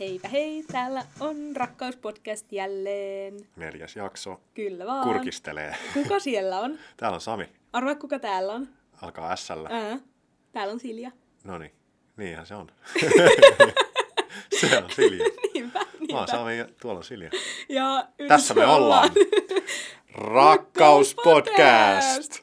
Heipä hei, täällä on Rakkauspodcast jälleen. Neljäs jakso. Kyllä vaan. Kurkistelee. Kuka siellä on? Täällä on Sami. Arvaa kuka täällä on? Alkaa S-llä. Ää, täällä on Silja. No niin, niinhän se on. se on Silja. Niinpä, Mä oon niinpä. Sami ja tuolla on Silja. Ja Tässä me ollaan. Rakkauspodcast!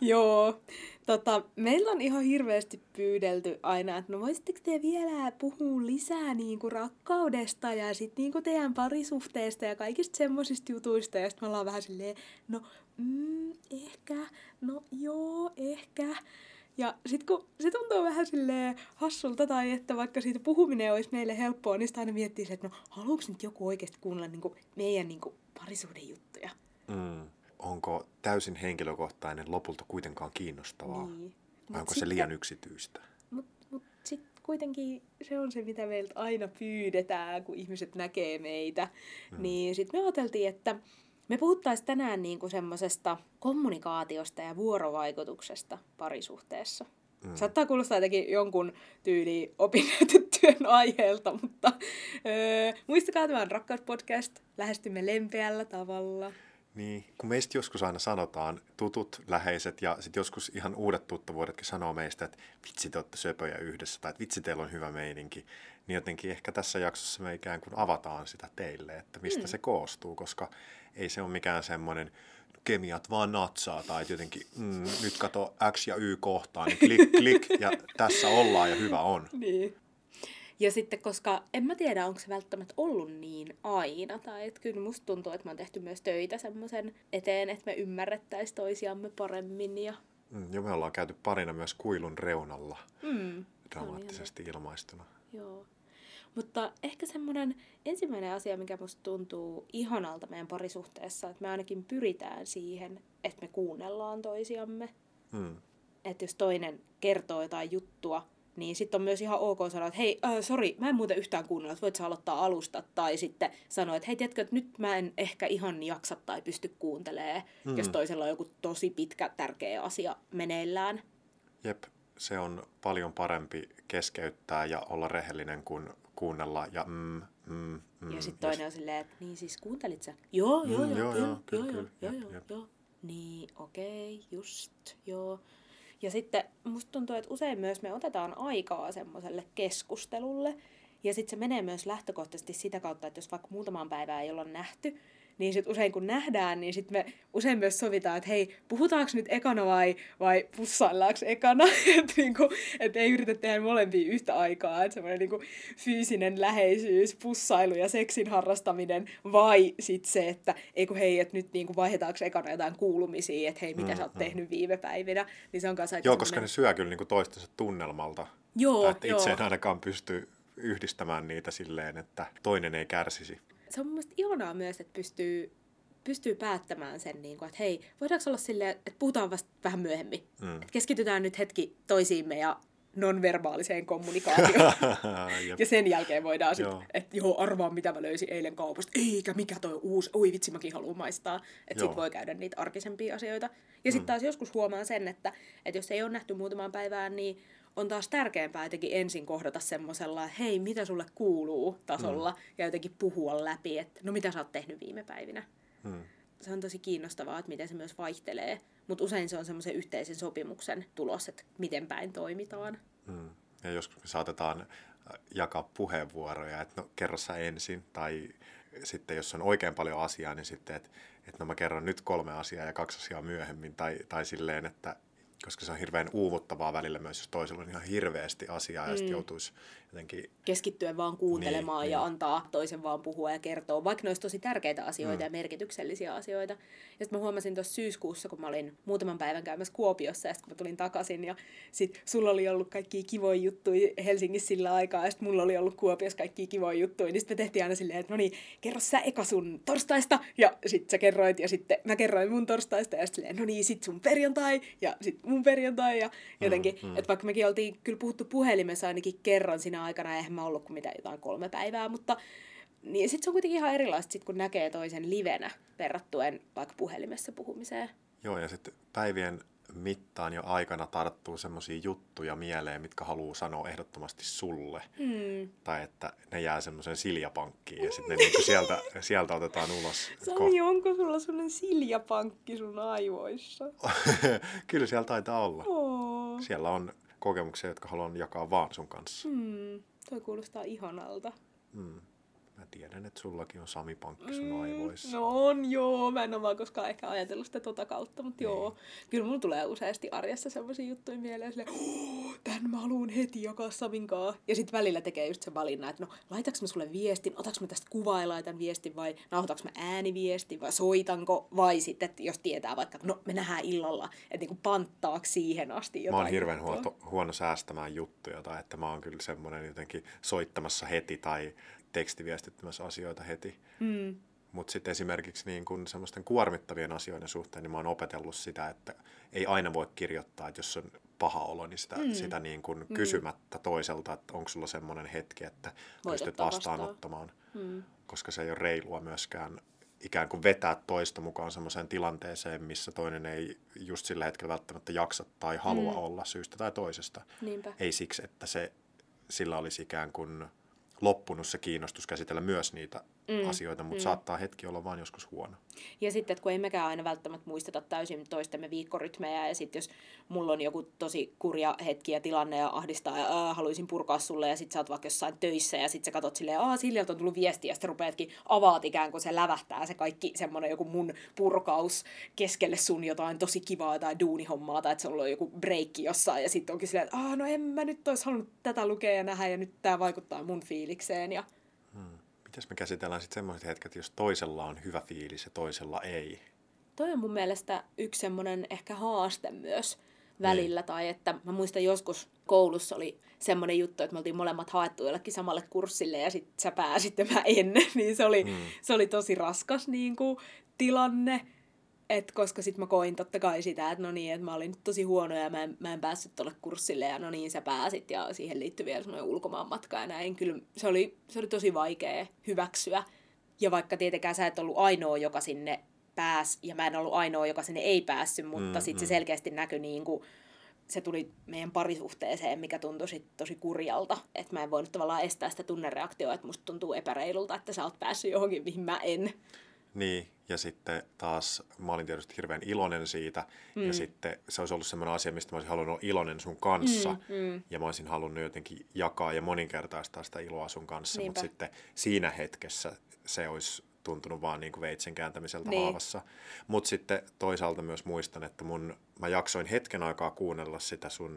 Joo. Tota, meillä on ihan hirveästi pyydelty aina, että no voisitteko te vielä puhua lisää niinku rakkaudesta ja sit niinku teidän parisuhteesta ja kaikista semmosista jutuista. Ja sitten me ollaan vähän silleen, no mm, ehkä, no joo, ehkä. Ja sit kun se tuntuu vähän silleen hassulta tai että vaikka siitä puhuminen olisi meille helppoa, niin sitä aina miettii että no haluuks nyt joku oikeasti kuunnella niinku meidän niinku parisuhdejuttuja. Mm. Onko täysin henkilökohtainen lopulta kuitenkaan kiinnostavaa? Niin. Vai onko se sitten- liian yksityistä? Mutta mut sitten kuitenkin se on se, mitä meiltä aina pyydetään, kun ihmiset näkee meitä. Mm. Niin sitten me ajateltiin, että me puhuttaisiin tänään niinku semmoisesta kommunikaatiosta ja vuorovaikutuksesta parisuhteessa. Mm. Saattaa kuulostaa jotenkin jonkun tyyli opinnäytetyön aiheelta, mutta öö, muistakaa tämä on Rakkauspodcast. Lähestymme lempeällä tavalla. Niin, kun meistä joskus aina sanotaan, tutut, läheiset ja sitten joskus ihan uudet tuttavuudetkin sanoo meistä, että vitsi te olette söpöjä yhdessä tai että vitsi teillä on hyvä meininki, niin jotenkin ehkä tässä jaksossa me ikään kuin avataan sitä teille, että mistä mm. se koostuu, koska ei se ole mikään semmoinen kemiat vaan natsaa tai että jotenkin mm, nyt kato X ja Y kohtaa, niin klik, klik ja tässä ollaan ja hyvä on. Niin. Ja sitten, koska en mä tiedä, onko se välttämättä ollut niin aina, tai että kyllä musta tuntuu, että mä oon tehty myös töitä semmoisen eteen, että me ymmärrettäisiin toisiamme paremmin. Ja... Mm, ja me ollaan käyty parina myös kuilun reunalla, Mm, dramaattisesti ilmaistuna. joo. Mutta ehkä semmoinen ensimmäinen asia, mikä musta tuntuu ihanalta meidän parisuhteessa, että me ainakin pyritään siihen, että me kuunnellaan toisiamme. Mm. että jos toinen kertoo jotain juttua, niin sitten on myös ihan ok sanoa, että hei, äh, sori, mä en muuten yhtään kuunnella, että voit sä aloittaa alusta. Tai sitten sanoa, että hei, tiedätkö, että nyt mä en ehkä ihan jaksa tai pysty kuuntelemaan, mm. jos toisella on joku tosi pitkä, tärkeä asia meneillään. Jep, se on paljon parempi keskeyttää ja olla rehellinen kuin kuunnella ja mm, mm, mm. Ja sitten toinen on silleen, että niin siis kuuntelit sä? Joo, joo, Mm, joo, joo, joo, joo, joo, kyllä, joo, kyllä, joo, jep, joo, jep. joo. Niin, okei, just, joo. Ja sitten musta tuntuu, että usein myös me otetaan aikaa semmoiselle keskustelulle. Ja sitten se menee myös lähtökohtaisesti sitä kautta, että jos vaikka muutamaan päivään ei olla nähty, niin sitten usein kun nähdään, niin sitten me usein myös sovitaan, että hei, puhutaanko nyt ekana vai, vai pussaillaanko ekana? että niinku, et ei yritä tehdä molempia yhtä aikaa. Että semmoinen niinku fyysinen läheisyys, pussailu ja seksin harrastaminen vai sitten se, että ei kun hei, että nyt niinku vaihdetaanko ekana jotain kuulumisia, että hei, mitä Mm, sä oot mm. tehnyt viime päivinä. Niin se on kanssa aika Joo, koska ne syö kyllä niin toistensa tunnelmalta. Joo, että itse joo. en ainakaan pysty yhdistämään niitä silleen, että toinen ei kärsisi. Se on mun mielestä ihanaa myös, että pystyy, pystyy päättämään sen, niin kuin, että hei, voidaanko olla silleen, että puhutaan vasta vähän myöhemmin. Mm. Että keskitytään nyt hetki toisiimme ja nonverbaaliseen kommunikaatioon. Ja sen jälkeen voidaan sitten, että joo, arvaa mitä mä löysin eilen kaupasta. Eikä, mikä toi uusi. Oi vitsi, mäkin haluan maistaa. Että sit Joo. voi käydä niitä arkisempia asioita. Ja sitten taas joskus huomaan sen, että, että jos ei ole nähty muutamaan päivään, niin on taas tärkeämpää jotenkin ensin kohdata semmoisella, hei, mitä sulle kuuluu tasolla, mm. ja jotenkin puhua läpi, että no mitä sä oot tehnyt viime päivinä. Mm. Se on tosi kiinnostavaa, että miten se myös vaihtelee, mutta usein se on semmoisen yhteisen sopimuksen tulos, että miten päin toimitaan. Mm. Ja joskus me saatetaan äh, jakaa puheenvuoroja, että no kerro sä ensin, tai sitten jos on oikein paljon asiaa, niin sitten, että, että no mä kerron nyt kolme asiaa ja kaksi asiaa myöhemmin, tai, tai silleen, että koska se on hirveän uuvuttavaa välillä myös, jos toisella on ihan hirveästi asiaa ja sitten joutuisi jotenkin keskittyä vaan kuuntelemaan Niin, ja niin. antaa toisen vaan puhua ja kertoa, vaikka ne olisi tosi tärkeitä asioita mm. ja merkityksellisiä asioita. Ja sitten mä huomasin tuossa syyskuussa, kun mä olin muutaman päivän käymässä Kuopiossa ja sitten kun mä tulin takaisin ja sitten sulla oli ollut kaikki kivoja juttuja Helsingissä sillä aikaa ja sitten mulla oli ollut Kuopiossa kaikki kivoja juttuja, niin sitten me tehtiin aina silleen, että no niin, kerro sä eka sun torstaista ja sitten sä kerroit ja sitten mä kerroin mun torstaista ja sitten no niin, sit sun perjantai ja sitten mun perjantai ja jotenkin, mm, mm. että vaikka mekin oltiin kyllä puhuttu puhelimessa ainakin kerran siinä aikana, eihän mä ollut kuin mitä jotain kolme päivää, mutta niin sitten se on kuitenkin ihan erilaista, sit, kun näkee toisen livenä verrattuen vaikka puhelimessa puhumiseen. Joo, ja sitten päivien mittaan jo aikana tarttuu semmoisia juttuja mieleen, mitkä haluaa sanoa ehdottomasti sulle. Mm. Tai että ne jää semmoisen siljapankkiin ja sitten niinku sieltä, sieltä otetaan ulos. Sami, onko sulla sellainen siljapankki sun aivoissa? Kyllä siellä taitaa olla. Oh. Siellä on kokemuksia, jotka haluan jakaa vaan sun kanssa. Mm. Toi kuulostaa ihanalta. Mm. Mä tiedän, että sullakin on Sami Pankki sun aivoissa. No on, joo. Mä en ole vaan koskaan ehkä ajatellut sitä tota kautta, mutta Niin. joo. Kyllä mulla tulee useasti arjessa sellaisia juttuja mieleen, silleen, oh, tän mä haluan heti jakaa Samin kaa. Ja sitten välillä tekee just sen valinnan, että no, laitaks mä sulle viestin, otaks mä tästä kuvaa ja laitan viestin, vai nauhoitaks mä ääniviestin, vai soitanko, vai sitten, että jos tietää vaikka, no me nähdään illalla, että niinku panttaaks siihen asti jotain Mä oon hirveän huono, huono säästämään juttuja tai että mä oon kyllä semmoinen jotenkin soittamassa heti tai tekstiviestittämässä asioita heti. Mm. Mutta sitten esimerkiksi niin kun semmoisten kuormittavien asioiden suhteen, niin mä oon opetellut sitä, että ei aina voi kirjoittaa, että jos on paha olo, niin sitä, mm. sitä niin kun kysymättä toiselta, että onko sulla semmoinen hetki, että Voit pystyt ottaa vastaan. vastaanottamaan. Mm. Koska se ei ole reilua myöskään ikään kuin vetää toista mukaan semmoiseen tilanteeseen, missä toinen ei just sillä hetkellä välttämättä jaksa tai halua mm. olla syystä tai toisesta. Niinpä. Ei siksi, että se, sillä olisi ikään kuin loppunut se kiinnostus käsitellä myös niitä mm. asioita, mutta mm. saattaa hetki olla vaan joskus huono. Ja sitten, että kun ei mekään aina välttämättä muisteta täysin toistemme viikkorytmejä, ja sitten jos mulla on joku tosi kurja hetki ja tilanne ja ahdistaa, ja ää, haluaisin purkaa sulle, ja sitten sä oot vaikka jossain töissä, ja sitten sä katot silleen, aa, Siljalta on tullut viesti, ja sitten rupeatkin avaat ikään kuin se lävähtää se kaikki semmoinen joku mun purkaus keskelle sun jotain tosi kivaa tai duunihommaa, tai että se on joku breikki jossain, ja sitten onkin silleen, että no en mä nyt olisi halunnut tätä lukea ja nähdä, ja nyt tämä vaikuttaa mun fiilikseen, ja Mitäs me käsitellään sitten semmoiset hetket, jos toisella on hyvä fiilis ja toisella ei? Toi on mun mielestä yksi semmoinen ehkä haaste myös välillä. Tai että mä muistan joskus koulussa oli semmoinen juttu, että me oltiin molemmat haettu jollekin samalle kurssille ja sit sä pääsit ja mä en. niin se oli, mm. se oli tosi raskas niin kuin, tilanne. Et koska sitten mä koin totta kai sitä, että no niin, että mä olin nyt tosi huono ja mä en, mä en päässyt tuolle kurssille ja no niin sä pääsit ja siihen liittyi vielä semmoinen ulkomaanmatka ja näin. Kyllä se oli, se oli tosi vaikea hyväksyä. Ja vaikka tietenkään sä et ollut ainoa, joka sinne pääs ja mä en ollut ainoa, joka sinne ei päässyt, mutta mm, sitten se selkeästi näkyi niin kuin, se tuli meidän parisuhteeseen, mikä tuntui sit tosi kurjalta. Että mä en voinut tavallaan estää sitä tunnereaktioa, että musta tuntuu epäreilulta, että sä oot päässyt johonkin, mihin mä en. Niin, ja sitten taas mä olin tietysti hirveän iloinen siitä, mm. ja sitten se olisi ollut semmoinen asia, mistä mä olisin halunnut olla iloinen sun kanssa, mm, mm. ja mä olisin halunnut jotenkin jakaa ja moninkertaistaa sitä iloa sun kanssa, mutta sitten siinä hetkessä se olisi tuntunut vaan niin kuin veitsen kääntämiseltä Niin. haavassa. Mutta sitten toisaalta myös muistan, että mun, mä jaksoin hetken aikaa kuunnella sitä sun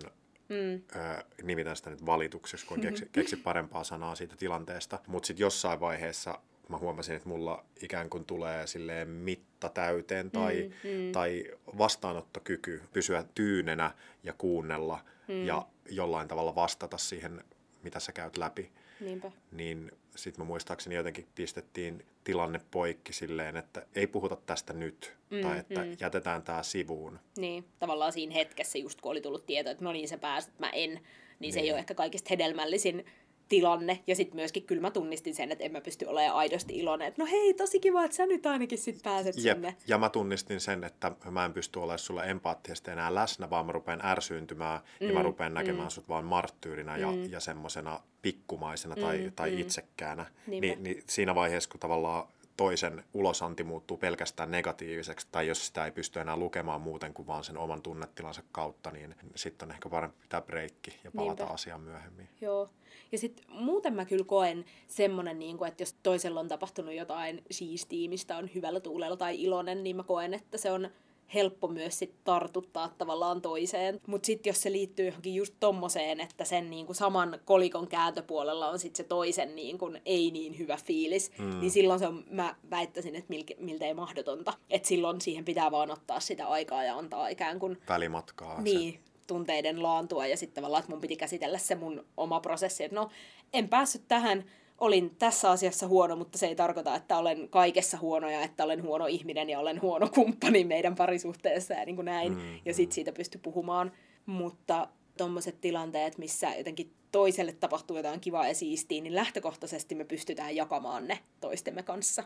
mm. ö, nimitän sitä nyt valitukseksi, kun keksi, keksi parempaa sanaa siitä tilanteesta. Mutta sitten jossain vaiheessa mä huomasin, että mulla ikään kuin tulee silleen mitta täyteen tai, mm, mm. tai vastaanottokyky pysyä tyynenä ja kuunnella mm. ja jollain tavalla vastata siihen, mitä sä käyt läpi. Niinpä. Niin sitten mä muistaakseni jotenkin pistettiin tilanne poikki silleen, että ei puhuta tästä nyt, mm, tai että mm. jätetään tämä sivuun. Niin, tavallaan siinä hetkessä, just kun oli tullut tieto, että no niin, sä pääsit, mä en, niin, niin. se ei Niin. ole ehkä kaikista hedelmällisin tilanne. Ja sitten myöskin kyllä mä tunnistin sen, että en mä pysty olemaan aidosti iloinen. Että no hei, tosi kiva, että sä nyt ainakin sit pääset Jep. sinne. Ja mä tunnistin sen, että mä en pysty olemaan sulle empaattisesti enää läsnä, vaan mä rupean ärsyyntymään mm, ja mä rupean näkemään mm. sut vaan marttyyrinä ja, ja semmosena pikkumaisena tai, mm, tai mm. itsekkäänä. Niinpä. Ni, niin siinä vaiheessa, kun tavallaan toisen ulosanti muuttuu pelkästään negatiiviseksi, tai jos sitä ei pysty enää lukemaan muuten kuin vaan sen oman tunnetilansa kautta, niin sitten on ehkä parempi pitää breikki ja palata Niinpä. asiaan myöhemmin. Joo. Ja sitten muuten mä kyllä koen semmonen, niin että jos toisella on tapahtunut jotain siistiä, mistä on hyvällä tuulella tai iloinen, niin mä koen, että se on helppo myös sit tartuttaa tavallaan toiseen. Mutta sitten jos se liittyy johonkin just tommoseen, että sen niinku saman kolikon kääntöpuolella on sitten se toisen niinku ei niin hyvä fiilis, mm. niin silloin se on, mä väittäisin, että milke, miltei mahdotonta. Että silloin siihen pitää vaan ottaa sitä aikaa ja antaa ikään kuin Välimatkaa. niin, tunteiden laantua ja sitten tavallaan, että mun piti käsitellä se mun oma prosessi, että no, en päässyt tähän, olin tässä asiassa huono, mutta se ei tarkoita, että olen kaikessa huono ja että olen huono ihminen ja olen huono kumppani meidän parisuhteessa ja niin kuin näin. Mm, ja sitten siitä pysty puhumaan. Mutta tommoset tilanteet, missä jotenkin toiselle tapahtuu jotain kivaa ja siistiä, niin lähtökohtaisesti me pystytään jakamaan ne toistemme kanssa.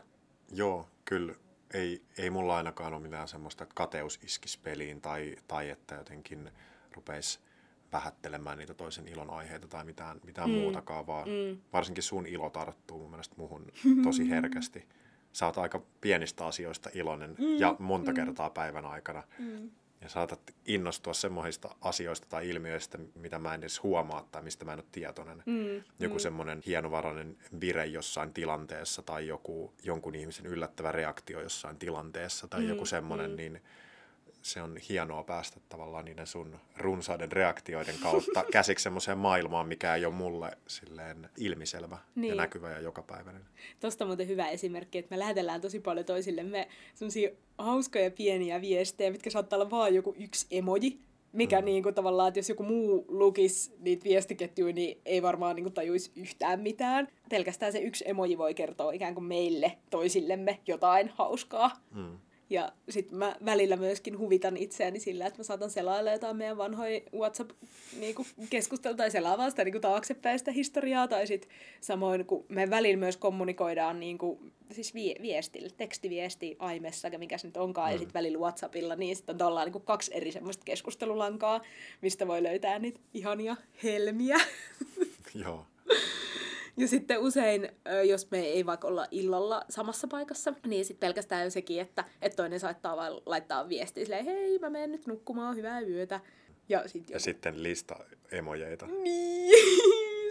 Joo, kyllä ei, ei mulla ainakaan ole mitään semmoista, että kateus iskisi peliin tai, tai että jotenkin rupeisi vähättelemään niitä toisen ilon aiheita tai mitään, mitään mm. muutakaan, vaan mm. varsinkin sun ilo tarttuu mun mielestä muhun tosi herkästi. Sä oot aika pienistä asioista iloinen mm. ja monta mm. kertaa päivän aikana. Mm ja saatat innostua semmoisista asioista tai ilmiöistä, mitä mä en edes huomaa tai mistä mä en ole tietoinen. Mm, joku mm. semmoinen hienovarainen vire jossain tilanteessa tai joku, jonkun ihmisen yllättävä reaktio jossain tilanteessa tai mm, joku semmoinen, mm. niin se on hienoa päästä tavallaan niiden sun runsaiden reaktioiden kautta käsiksi semmoiseen maailmaan, mikä ei ole mulle silleen ilmiselvä niin. ja näkyvä ja jokapäiväinen. Tuosta muuten hyvä esimerkki, että me lähetellään tosi paljon toisillemme semmoisia hauskoja pieniä viestejä, mitkä saattaa olla vaan joku yksi emoji, mikä mm. niin kuin, tavallaan, että jos joku muu lukisi niitä viestiketjuja, niin ei varmaan niin kuin, tajuisi yhtään mitään. Pelkästään se yksi emoji voi kertoa ikään kuin meille toisillemme jotain hauskaa. Mm. Ja sitten mä välillä myöskin huvitan itseäni sillä, että mä saatan selailla jotain meidän vanhoja WhatsApp-keskustelua niinku, tai selaa sitä niinku, taaksepäin sitä historiaa. Tai sitten samoin, kun me välillä myös kommunikoidaan niinku, siis vie- viestillä, tekstiviesti Aimessa, mikä se nyt onkaan, mm. ja sitten välillä WhatsAppilla, niin sitten on niinku kaksi eri semmoista keskustelulankaa, mistä voi löytää niitä ihania helmiä. Joo. Ja sitten usein, jos me ei vaikka olla illalla samassa paikassa, niin sitten pelkästään sekin, että, että toinen saattaa vaan laittaa viestiä silleen, hei, mä menen nyt nukkumaan, hyvää yötä. Ja, sit ja sitten lista emojeita. Niin,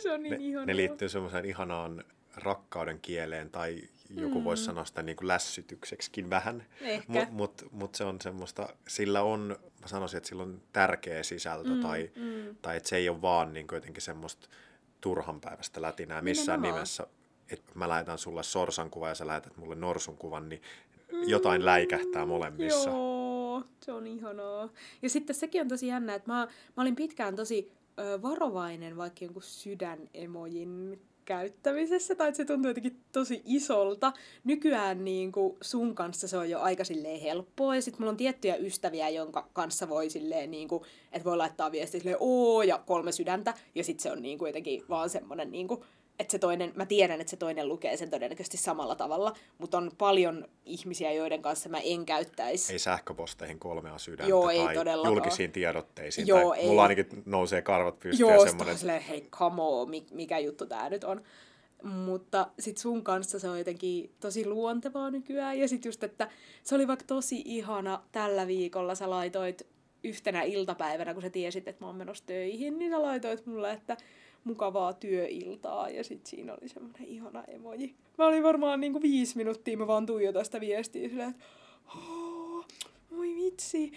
se on niin ne, ihanaa. Ne liittyy semmoiseen ihanaan rakkauden kieleen tai joku mm. voisi sanoa sitä niin kuin lässytykseksikin vähän. Mutta mut, mut se on semmoista, sillä on, mä sanoisin, että sillä on tärkeä sisältö mm, tai, mm. tai että se ei ole vaan niin kuin jotenkin semmoista turhanpäiväistä lätinää missään Nimenomaan. nimessä. Että mä lähetän sulle sorsan kuvan ja sä lähetät mulle norsun kuvan, niin jotain läikähtää molemmissa. Joo, se on ihanaa. Ja sitten sekin on tosi jännä, että mä, mä olin pitkään tosi ö, varovainen vaikka jonkun sydänemojin käyttämisessä, tai että se tuntuu jotenkin tosi isolta. Nykyään niin kuin sun kanssa se on jo aika silleen helppoa, ja sitten mulla on tiettyjä ystäviä, jonka kanssa voi silleen, niin kuin, että voi laittaa viestiä silleen oo ja kolme sydäntä, ja sitten se on niin kuin jotenkin vaan semmoinen niin kuin, että se toinen, mä tiedän, että se toinen lukee sen todennäköisesti samalla tavalla, mutta on paljon ihmisiä, joiden kanssa mä en käyttäisi. Ei sähköposteihin kolmea sydäntä Joo, ei tai todellakaan. julkisiin tiedotteisiin. Joo, tai ei. Mulla ainakin nousee karvat pystyyn. Joo, semmoinen... silleen, hei, come on, mikä juttu tää nyt on. Mutta sit sun kanssa se on jotenkin tosi luontevaa nykyään. Ja sit just, että se oli vaikka tosi ihana tällä viikolla, sä laitoit yhtenä iltapäivänä, kun sä tiesit, että mä oon menossa töihin, niin sä laitoit mulle, että mukavaa työiltaa ja sitten siinä oli semmoinen ihana emoji. Mä olin varmaan niinku viisi minuuttia, mä vaan tuijotan sitä viestiä silleen, että oh, voi vitsi,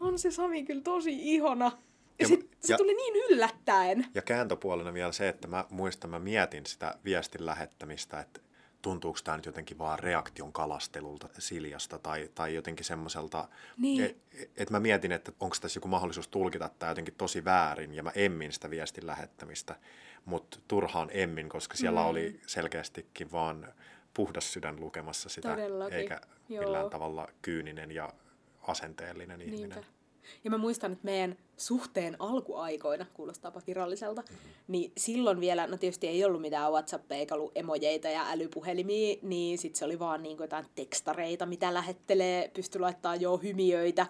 on se Sami kyllä tosi ihana. Ja, ja sit, se ja, tuli niin yllättäen. Ja kääntöpuolena vielä se, että mä muistan, mä mietin sitä viestin lähettämistä, että tuntuuko tämä nyt jotenkin vaan reaktion kalastelulta Siljasta tai, tai jotenkin semmoiselta, niin. että et mä mietin, että onko tässä joku mahdollisuus tulkita tämä jotenkin tosi väärin ja mä emmin sitä viestin lähettämistä, mutta turhaan emmin, koska siellä mm. oli selkeästikin vaan puhdas sydän lukemassa sitä, Todellakin. eikä Joo. millään tavalla kyyninen ja asenteellinen Niinpä. ihminen. Ja mä muistan, että meidän suhteen alkuaikoina, kuulostaapa viralliselta, mm-hmm. niin silloin vielä, no tietysti ei ollut mitään WhatsAppia eikä ollut emojeita ja älypuhelimia, niin sit se oli vaan niin jotain tekstareita, mitä lähettelee, pystyi laittaa jo hymiöitä.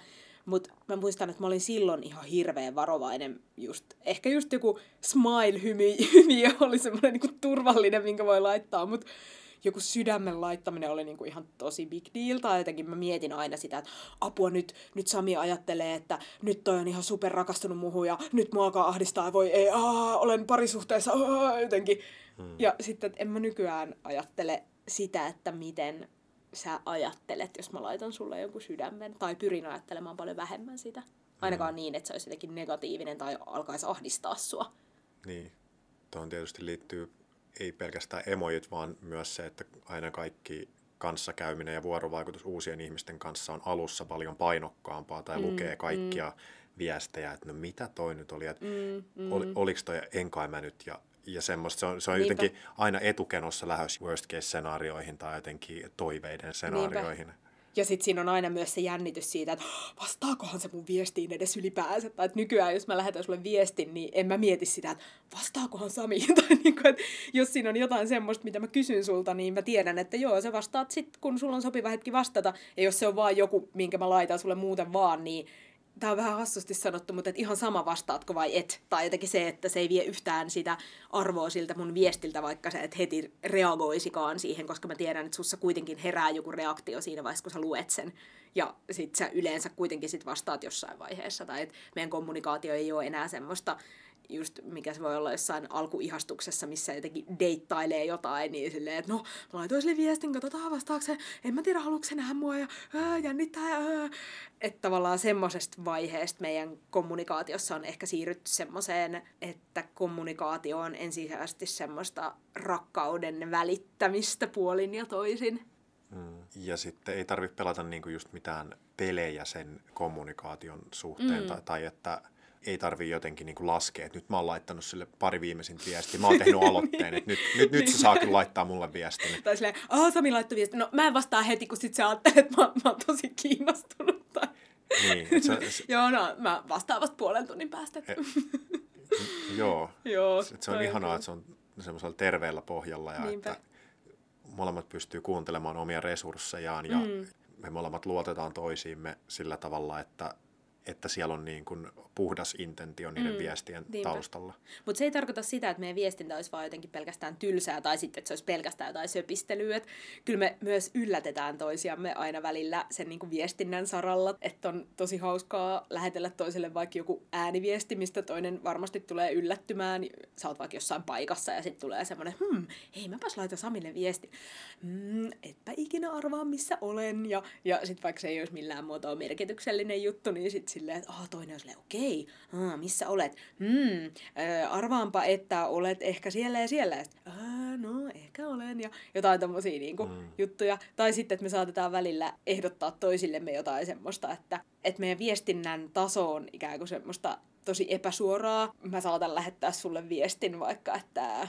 Mutta mä muistan, että mä olin silloin ihan hirveän varovainen just, ehkä just joku smile-hymiö oli semmoinen niinku turvallinen, minkä voi laittaa, mutta joku sydämen laittaminen oli niinku ihan tosi big deal. Tai jotenkin mä mietin aina sitä, että apua nyt, nyt Sami ajattelee, että nyt toi on ihan super rakastunut muuhun ja nyt mua alkaa ahdistaa ja voi ei, aa, olen parisuhteessa, aa, jotenkin. Hmm. Ja sitten, että en mä nykyään ajattele sitä, että miten sä ajattelet, jos mä laitan sulle jonkun sydämen, tai pyrin ajattelemaan paljon vähemmän sitä. Ainakaan hmm. niin, että se olisi jotenkin negatiivinen tai alkaisi ahdistaa sua. Niin. Tuohon tietysti liittyy ei pelkästään emojit, vaan myös se, että aina kaikki kanssakäyminen ja vuorovaikutus uusien ihmisten kanssa on alussa paljon painokkaampaa tai mm, lukee kaikkia mm. viestejä, että no mitä toi nyt oli, että mm, mm. Ol, oliko toi enkai mä nyt ja, ja semmoista. Se on, se on jotenkin aina etukenossa lähes worst case-senaarioihin tai jotenkin toiveiden senaarioihin. Niinpä. Ja sitten siinä on aina myös se jännitys siitä, että vastaakohan se mun viestiin edes ylipäänsä. Tai että nykyään, jos mä lähetän sulle viestin, niin en mä mieti sitä, että vastaakohan Sami. tai niin kuin, että jos siinä on jotain semmoista, mitä mä kysyn sulta, niin mä tiedän, että joo, sä vastaat sitten, kun sulla on sopiva hetki vastata. Ja jos se on vaan joku, minkä mä laitan sulle muuten vaan, niin tämä on vähän hassusti sanottu, mutta et ihan sama vastaatko vai et. Tai jotenkin se, että se ei vie yhtään sitä arvoa siltä mun viestiltä, vaikka sä et heti reagoisikaan siihen, koska mä tiedän, että sussa kuitenkin herää joku reaktio siinä vaiheessa, kun sä luet sen. Ja sit sä yleensä kuitenkin sit vastaat jossain vaiheessa. Tai että meidän kommunikaatio ei ole enää semmoista just mikä se voi olla jossain alkuihastuksessa, missä jotenkin deittailee jotain, niin silleen, että no, mä laitoin sille viestin, katsotaan vastaako se, en mä tiedä, haluatko se nähdä mua, ja ää, jännittää, ja ää. Että tavallaan semmoisesta vaiheesta meidän kommunikaatiossa on ehkä siirrytty semmoiseen, että kommunikaatio on ensisijaisesti semmoista rakkauden välittämistä puolin ja toisin. Mm. Ja sitten ei tarvitse pelata niinku just mitään pelejä sen kommunikaation suhteen, mm. tai, tai että ei tarvi jotenkin niin kuin laskea, että nyt mä oon laittanut sille pari viimeisintä viestiä, mä oon tehnyt aloitteen, että nyt, nyt, nyt se saa kyllä laittaa mulle viestin. Tai silleen, aah Sami laittoi viesti, no mä en vastaa heti, kun sit sä ajattelet, että mä, mä oon tosi kiinnostunut. Tai... Niin, et se, se... Joo, no mä vastaan vasta puolen tunnin päästä. E... joo, joo et se on ihanaa, että se on semmoisella terveellä pohjalla ja Niinpä. että molemmat pystyy kuuntelemaan omia resurssejaan ja mm. me molemmat luotetaan toisiimme sillä tavalla, että että siellä on niin kuin puhdas intentio niiden mm, viestien niinpä. taustalla. Mutta se ei tarkoita sitä, että meidän viestintä olisi vaan jotenkin pelkästään tylsää tai sitten, että se olisi pelkästään jotain söpistelyä. Et kyllä me myös yllätetään toisiamme aina välillä sen niin kuin viestinnän saralla. Että on tosi hauskaa lähetellä toiselle vaikka joku ääniviesti, mistä toinen varmasti tulee yllättymään. Sä oot vaikka jossain paikassa ja sitten tulee semmoinen, hmm, hei mäpäs laita Samille viesti. Hmm, etpä ikinä arvaa missä olen. Ja, ja sitten vaikka se ei olisi millään muotoa merkityksellinen juttu, niin sitten silleen, että oh, toinen on silleen, okei, okay, missä olet? Hmm, äh, arvaanpa, että olet ehkä siellä ja siellä. Ja sit, no, ehkä olen. Ja jotain tommosia niinku, mm. juttuja. Tai sitten, että me saatetaan välillä ehdottaa toisillemme jotain semmoista, että, että meidän viestinnän taso on ikään kuin semmoista tosi epäsuoraa. Mä saatan lähettää sulle viestin vaikka, että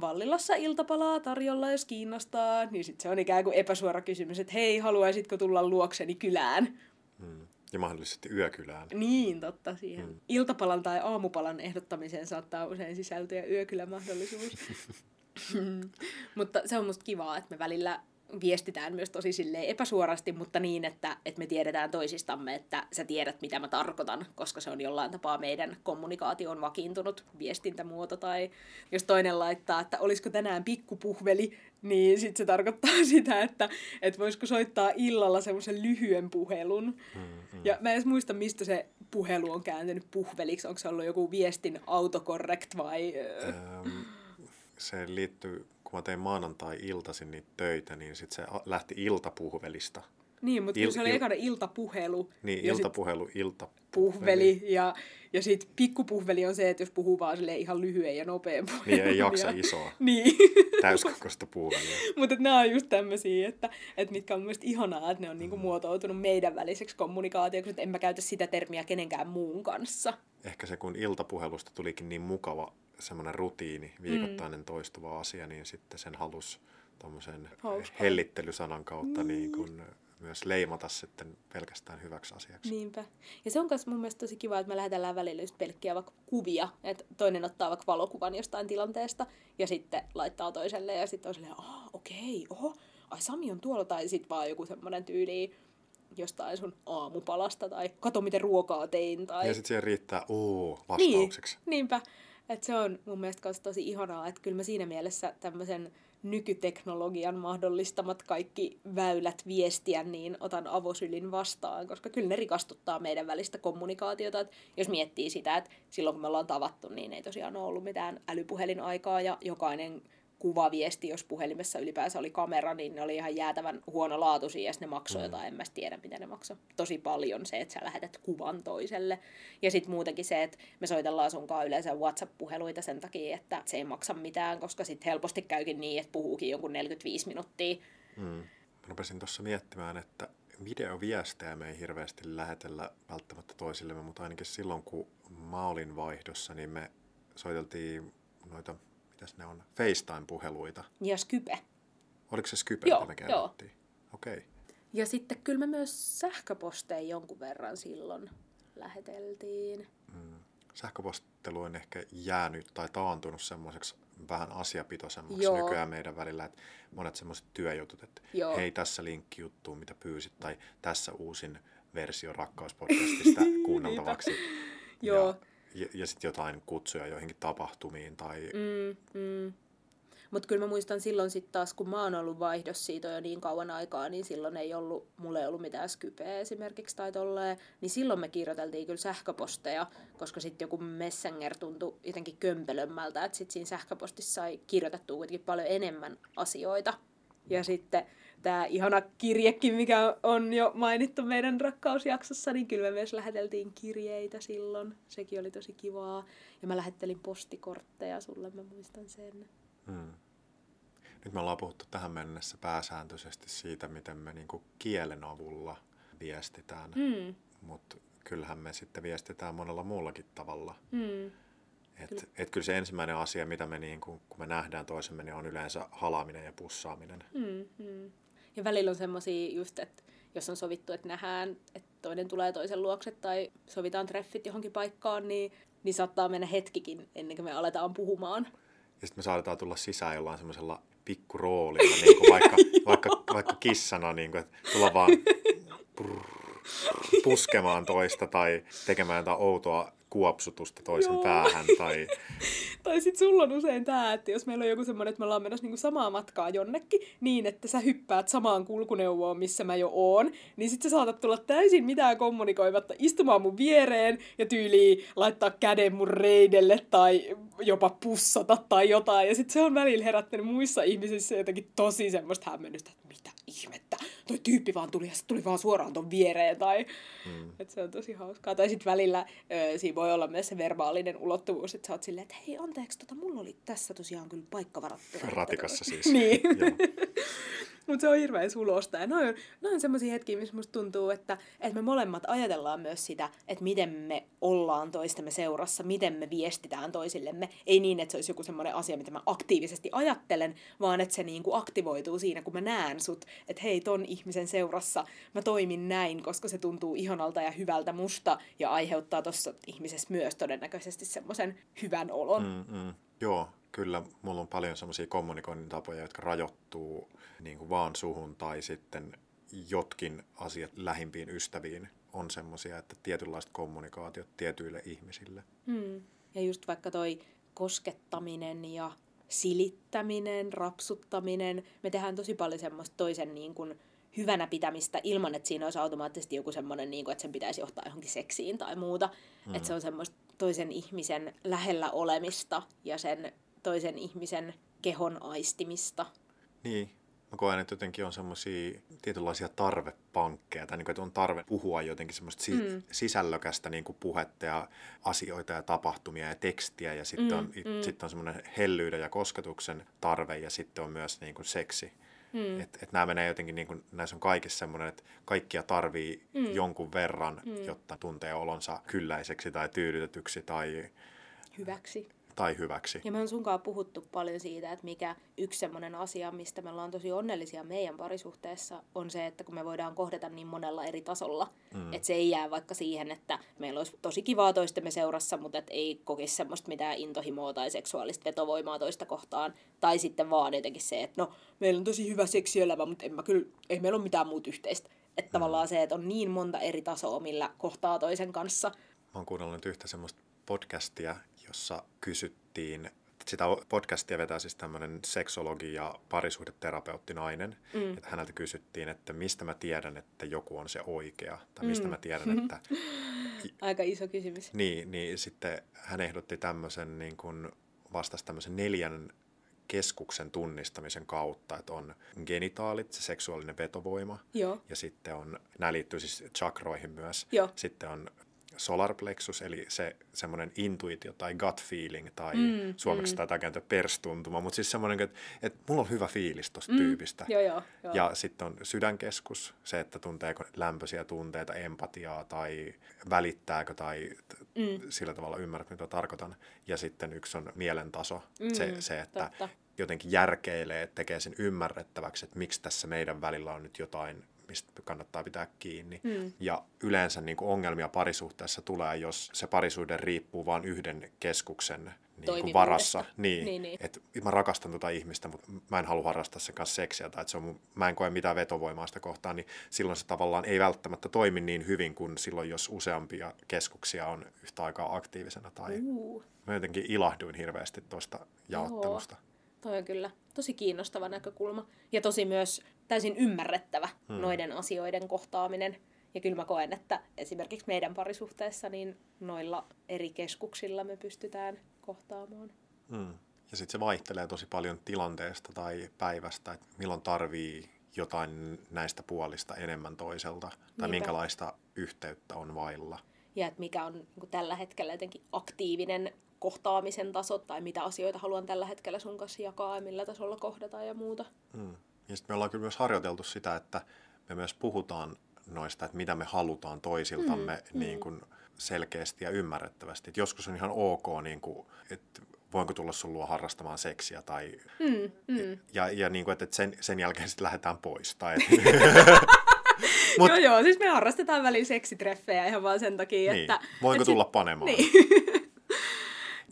Vallilassa iltapalaa tarjolla, jos kiinnostaa, niin sitten se on ikään kuin epäsuora kysymys, että hei, haluaisitko tulla luokseni kylään? Mm. Ja mahdollisesti yökylään. Niin, totta siihen. Mm. Iltapalan tai aamupalan ehdottamiseen saattaa usein sisältyä yökylämahdollisuus. mutta se on musta kivaa, että me välillä viestitään myös tosi epäsuorasti, mutta niin, että, että me tiedetään toisistamme, että sä tiedät, mitä mä tarkoitan, koska se on jollain tapaa meidän kommunikaation vakiintunut viestintämuoto. Tai jos toinen laittaa, että olisiko tänään pikkupuhveli, niin sitten se tarkoittaa sitä, että, että voisiko soittaa illalla semmoisen lyhyen puhelun. Mm, mm. Ja mä en edes muista, mistä se puhelu on kääntynyt puhveliksi. Onko se ollut joku viestin autocorrect vai... Ähm, se liittyy kun mä tein maanantai-iltaisin niitä töitä, niin sitten se lähti iltapuhvelista. Niin, mutta Il, se oli il, ekana iltapuhelu. Niin, iltapuhelu, ilta puhveli. Ja, ja sitten pikkupuhveli on se, että jos puhuu vaan ihan lyhyen ja nopean puhelun. Niin, ei jaksa isoa. niin. Täyskokoista puhvelia. mutta nämä on just tämmöisiä, että, että mitkä on mielestäni ihanaa, että ne on niinku mm. muotoutunut meidän väliseksi kommunikaatioksi, että en mä käytä sitä termiä kenenkään muun kanssa. Ehkä se, kun iltapuhelusta tulikin niin mukava semmoinen rutiini, viikoittainen mm. toistuva asia, niin sitten sen halus tuommoisen hellittelysanan kautta niin. Niin kun myös leimata sitten pelkästään hyväksi asiaksi. Niinpä. Ja se on myös mun mielestä tosi kiva, että me lähetellään välillä just pelkkiä vaikka kuvia, että toinen ottaa vaikka valokuvan jostain tilanteesta ja sitten laittaa toiselle ja sitten on silleen, ah, okei, okay, oho, ai Sami on tuolla, tai sitten vaan joku semmoinen tyyli, jostain sun aamupalasta tai kato miten ruokaa tein. Tai... Ja sitten siihen riittää oo vastaukseksi. Niin, niinpä. Et se on mun mielestä tosi ihanaa, että kyllä mä siinä mielessä tämmöisen nykyteknologian mahdollistamat kaikki väylät viestiä, niin otan avosylin vastaan, koska kyllä ne rikastuttaa meidän välistä kommunikaatiota. Et jos miettii sitä, että silloin kun me ollaan tavattu, niin ei tosiaan ole ollut mitään älypuhelinaikaa ja jokainen kuvaviesti, jos puhelimessa ylipäänsä oli kamera, niin ne oli ihan jäätävän huonolaatuisia ja ne maksoi mm. jotain, en mä tiedä mitä ne maksoi. Tosi paljon se, että sä lähetät kuvan toiselle. Ja sitten muutenkin se, että me soitellaan sunkaan yleensä WhatsApp-puheluita sen takia, että se ei maksa mitään, koska sitten helposti käykin niin, että puhuukin jonkun 45 minuuttia. Mm. Mä rupesin tuossa miettimään, että videoviestejä me ei hirveästi lähetellä välttämättä toisillemme, mutta ainakin silloin, kun mä olin vaihdossa, niin me soiteltiin noita mitäs ne on, FaceTime-puheluita. Ja Skype. Oliko se Skype, joo, me käytettiin? Okei. Okay. Ja sitten kyllä me myös sähköposteja jonkun verran silloin läheteltiin. Mm. Sähköpostelu on ehkä jäänyt tai taantunut semmoiseksi vähän asiapitoisemmaksi Joo. nykyään meidän välillä, että monet semmoiset työjutut, että Joo. hei tässä linkki juttuun, mitä pyysit, tai tässä uusin versio rakkauspodcastista kuunneltavaksi. Joo. Ja, ja, ja sitten jotain kutsuja joihinkin tapahtumiin tai... Mm, mm. Mutta kyllä mä muistan silloin sitten taas, kun mä oon ollut vaihdos siitä jo niin kauan aikaa, niin silloin ei ollut, mulla ei ollut mitään Skypeä esimerkiksi tai tolleen, niin silloin me kirjoiteltiin kyllä sähköposteja, koska sitten joku Messenger tuntui jotenkin kömpelömmältä, että sitten siinä sähköpostissa sai kirjoitettua kuitenkin paljon enemmän asioita. Ja sitten tämä ihana kirjekin, mikä on jo mainittu meidän rakkausjaksossa, niin kyllä me myös läheteltiin kirjeitä silloin. Sekin oli tosi kivaa. Ja mä lähettelin postikortteja sulle, mä muistan sen. Hmm. Nyt me ollaan puhuttu tähän mennessä pääsääntöisesti siitä, miten me niinku kielen avulla viestitään, hmm. mutta kyllähän me sitten viestitään monella muullakin tavalla. Hmm. Et, kyllä. et kyllä se ensimmäinen asia, mitä me niinku, kun me nähdään toisemme, niin on yleensä halaaminen ja pussaaminen. Hmm, hmm. Ja välillä on semmoisia just, että jos on sovittu, että nähdään, että toinen tulee toisen luokse tai sovitaan treffit johonkin paikkaan, niin, niin saattaa mennä hetkikin ennen kuin me aletaan puhumaan. Ja sitten me saadaan tulla sisään jollain semmoisella pikkuroolilla, niin kuin vaikka, vaikka, vaikka kissana, niin kuin, että tulla vaan brrr, puskemaan toista tai tekemään jotain outoa kuopsutusta toisen Joo. päähän. Tai, tai sitten sulla on usein tämä, että jos meillä on joku semmoinen, että me ollaan menossa niinku samaa matkaa jonnekin, niin että sä hyppäät samaan kulkuneuvoon, missä mä jo oon, niin sitten sä saatat tulla täysin mitään kommunikoimatta istumaan mun viereen ja tyyliin laittaa käden mun reidelle tai jopa pussata tai jotain. Ja sitten se on välillä herättänyt muissa ihmisissä jotenkin tosi semmoista hämmennystä, että mitä ihmettä, toi tyyppi vaan tuli ja se tuli vaan suoraan ton viereen. Tai, mm. että se on tosi hauskaa. Tai sitten välillä ö, siinä voi olla myös se verbaalinen ulottuvuus, että sä oot silleen, että hei anteeksi, tota, mulla oli tässä tosiaan kyllä paikka varattu. Ratikassa siis. niin. Mutta se on hirveän sulosta. Ja noin, noin semmoisia hetkiä, missä musta tuntuu, että, että me molemmat ajatellaan myös sitä, että miten me ollaan toistemme seurassa, miten me viestitään toisillemme. Ei niin, että se olisi joku semmoinen asia, mitä mä aktiivisesti ajattelen, vaan että se niinku aktivoituu siinä, kun mä näen sut, että hei, ton ihmisen seurassa mä toimin näin, koska se tuntuu ihanalta ja hyvältä musta ja aiheuttaa tuossa ihmisessä myös todennäköisesti semmoisen hyvän olon. Mm, mm. Joo, kyllä. Mulla on paljon semmoisia kommunikoinnin tapoja, jotka rajoittuu niin kuin vaan suhun tai sitten jotkin asiat lähimpiin ystäviin on semmoisia, että tietynlaiset kommunikaatiot tietyille ihmisille. Hmm. Ja just vaikka toi koskettaminen ja silittäminen, rapsuttaminen, me tehdään tosi paljon semmoista toisen niin kuin hyvänä pitämistä ilman, että siinä olisi automaattisesti joku semmoinen, niin kuin, että sen pitäisi johtaa johonkin seksiin tai muuta. Hmm. Että se on semmoista toisen ihmisen lähellä olemista ja sen toisen ihmisen kehon aistimista. Niin, mä koen, että jotenkin on semmoisia tietynlaisia tarvepankkeja, tai niin kuin, että on tarve puhua jotenkin semmoista si- mm. sisällökästä niin kuin puhetta ja asioita ja tapahtumia ja tekstiä, ja sitten mm, on, mm. sit on semmoinen hellyyden ja kosketuksen tarve, ja sitten on myös niin kuin seksi. Mm. Että et nämä menee jotenkin, niin kuin, näissä on kaikissa semmoinen, että kaikkia tarvii mm. jonkun verran, mm. jotta tuntee olonsa kylläiseksi tai tyydytetyksi tai hyväksi tai hyväksi. Ja me on sunkaan puhuttu paljon siitä, että mikä yksi semmoinen asia, mistä me ollaan tosi onnellisia meidän parisuhteessa, on se, että kun me voidaan kohdata niin monella eri tasolla, mm. että se ei jää vaikka siihen, että meillä olisi tosi kivaa toistemme seurassa, mutta et ei kokisi semmoista mitään intohimoa tai seksuaalista vetovoimaa toista kohtaan, tai sitten vaan jotenkin se, että no, meillä on tosi hyvä seksielämä, mutta en mä kyllä, ei meillä ole mitään muuta yhteistä. Että mm. tavallaan se, että on niin monta eri tasoa, millä kohtaa toisen kanssa. Mä oon kuunnellut yhtä semmoista podcastia, jossa kysyttiin, sitä podcastia vetää siis tämmöinen seksologi ja parisuhdeterapeutti nainen, mm. että häneltä kysyttiin, että mistä mä tiedän, että joku on se oikea, tai mistä mm. mä tiedän, että... Aika iso kysymys. Niin, niin sitten hän ehdotti tämmöisen, niin kuin vastasi tämmöisen neljän keskuksen tunnistamisen kautta, että on genitaalit, se seksuaalinen vetovoima, Joo. ja sitten on, nämä liittyy siis chakroihin myös, Joo. sitten on solar plexus, eli se semmoinen intuitio tai gut feeling, tai mm, suomeksi mm. taitaa kääntyä perstuntuma, mutta siis semmoinen, että, että mulla on hyvä fiilis tuosta mm, tyypistä. Joo, joo, joo. Ja sitten on sydänkeskus, se, että tunteeko lämpöisiä tunteita, empatiaa tai välittääkö tai mm. sillä tavalla ymmärrät, mitä tarkoitan. Ja sitten yksi on mielentaso, mm, se, se, että totta. jotenkin järkeilee, tekee sen ymmärrettäväksi, että miksi tässä meidän välillä on nyt jotain mistä kannattaa pitää kiinni. Mm. Ja yleensä niin kuin ongelmia parisuhteessa tulee, jos se parisuhde riippuu vain yhden keskuksen niin kuin varassa. Niin, niin, niin. Et mä rakastan tuota ihmistä, mutta mä en halua harrastaa sen kanssa seksiä, tai että se on mun, mä en koe mitään vetovoimaa sitä kohtaan, niin silloin se tavallaan ei välttämättä toimi niin hyvin kuin silloin, jos useampia keskuksia on yhtä aikaa aktiivisena. Tai uh. Mä jotenkin ilahduin hirveästi tuosta jaottelusta. Joo. Toi on kyllä tosi kiinnostava näkökulma ja tosi myös täysin ymmärrettävä hmm. noiden asioiden kohtaaminen. Ja kyllä mä koen, että esimerkiksi meidän parisuhteessa niin noilla eri keskuksilla me pystytään kohtaamaan. Hmm. Ja sitten se vaihtelee tosi paljon tilanteesta tai päivästä, että milloin tarvii jotain näistä puolista enemmän toiselta, tai Niinpä. minkälaista yhteyttä on vailla. Ja että mikä on niin tällä hetkellä jotenkin aktiivinen kohtaamisen taso, tai mitä asioita haluan tällä hetkellä sun kanssa jakaa, ja millä tasolla kohdataan ja muuta. Hmm. Ja sitten me ollaan kyllä myös harjoiteltu sitä, että me myös puhutaan noista, että mitä me halutaan toisiltamme mm, niin kuin selkeästi ja ymmärrettävästi. Et joskus on ihan ok, niin kuin, että voinko tulla sun luo harrastamaan seksiä tai... Mm, mm. Ja, ja niin kuin, että sen, sen jälkeen sitten lähdetään pois. Tai, Mut, joo, joo, siis me harrastetaan väliin seksitreffejä ihan vaan sen takia, niin. että... Voinko että tulla sit, panemaan? Niin.